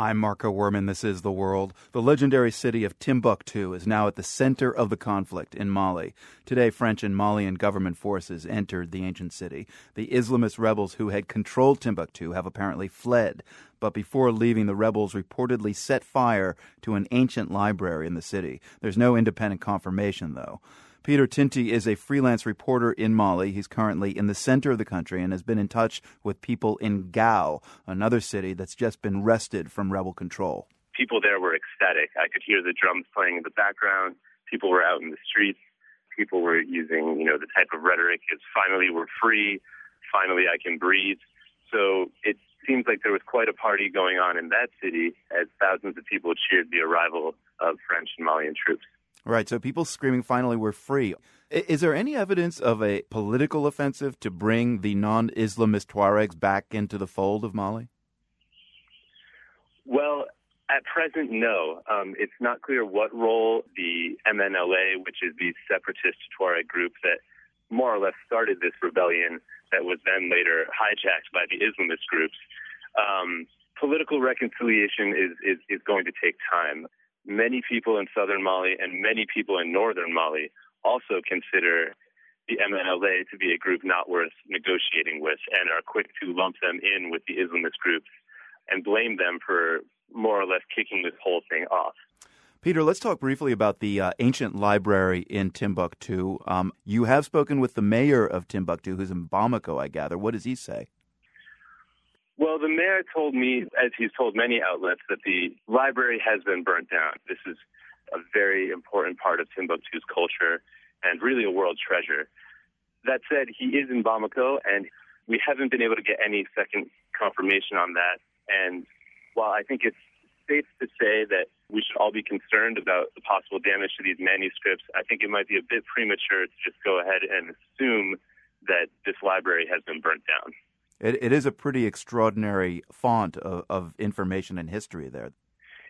I'm Marco Werman. This is The World. The legendary city of Timbuktu is now at the center of the conflict in Mali. Today, French and Malian government forces entered the ancient city. The Islamist rebels who had controlled Timbuktu have apparently fled. But before leaving, the rebels reportedly set fire to an ancient library in the city. There's no independent confirmation, though. Peter Tinti is a freelance reporter in Mali. He's currently in the center of the country and has been in touch with people in Gao, another city that's just been wrested from rebel control. People there were ecstatic. I could hear the drums playing in the background. People were out in the streets. People were using, you know, the type of rhetoric is finally we're free, finally I can breathe. So it seems like there was quite a party going on in that city as thousands of people cheered the arrival of French and Malian troops. Right. So people screaming, finally, we're free. Is there any evidence of a political offensive to bring the non Islamist Tuaregs back into the fold of Mali? Well, at present, no. Um, it's not clear what role the MNLA, which is the separatist Tuareg group that more or less started this rebellion that was then later hijacked by the Islamist groups. Um, political reconciliation is, is, is going to take time many people in southern Mali and many people in northern Mali also consider the MNLA to be a group not worth negotiating with and are quick to lump them in with the Islamist groups and blame them for more or less kicking this whole thing off. Peter, let's talk briefly about the uh, ancient library in Timbuktu. Um, you have spoken with the mayor of Timbuktu, who's in Bamako, I gather. What does he say? Well, the mayor told me, as he's told many outlets, that the library has been burnt down. This is a very important part of Timbuktu's culture and really a world treasure. That said, he is in Bamako, and we haven't been able to get any second confirmation on that. And while I think it's safe to say that we should all be concerned about the possible damage to these manuscripts, I think it might be a bit premature to just go ahead and assume that this library has been burnt down. It, it is a pretty extraordinary font of, of information and history there.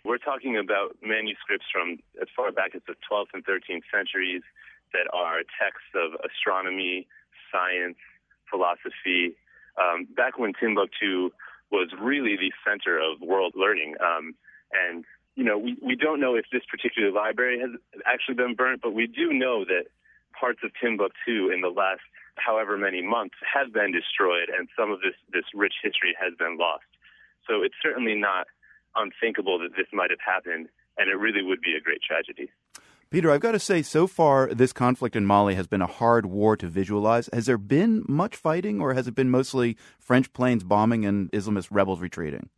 We're talking about manuscripts from as far back as the 12th and 13th centuries that are texts of astronomy, science, philosophy. Um, back when Timbuktu was really the center of world learning. Um, and, you know, we, we don't know if this particular library has actually been burnt, but we do know that parts of Timbuktu in the last however many months have been destroyed, and some of this, this rich history has been lost. So it's certainly not unthinkable that this might have happened, and it really would be a great tragedy. Peter, I've got to say, so far, this conflict in Mali has been a hard war to visualize. Has there been much fighting, or has it been mostly French planes bombing and Islamist rebels retreating?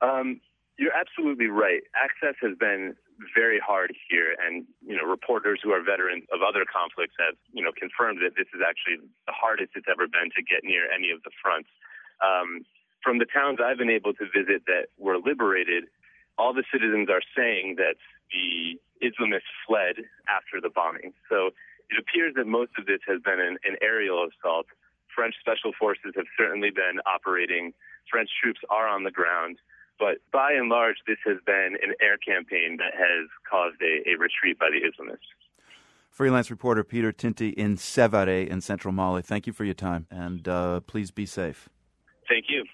Um, you're absolutely right. Access has been very hard here, and you know, reporters who are veterans of other conflicts have you know confirmed that this is actually the hardest it's ever been to get near any of the fronts. Um, from the towns I've been able to visit that were liberated, all the citizens are saying that the Islamists fled after the bombing. So it appears that most of this has been an, an aerial assault. French special forces have certainly been operating. French troops are on the ground. But by and large, this has been an air campaign that has caused a, a retreat by the Islamists. Freelance reporter Peter Tinti in Sevare in central Mali. Thank you for your time, and uh, please be safe. Thank you.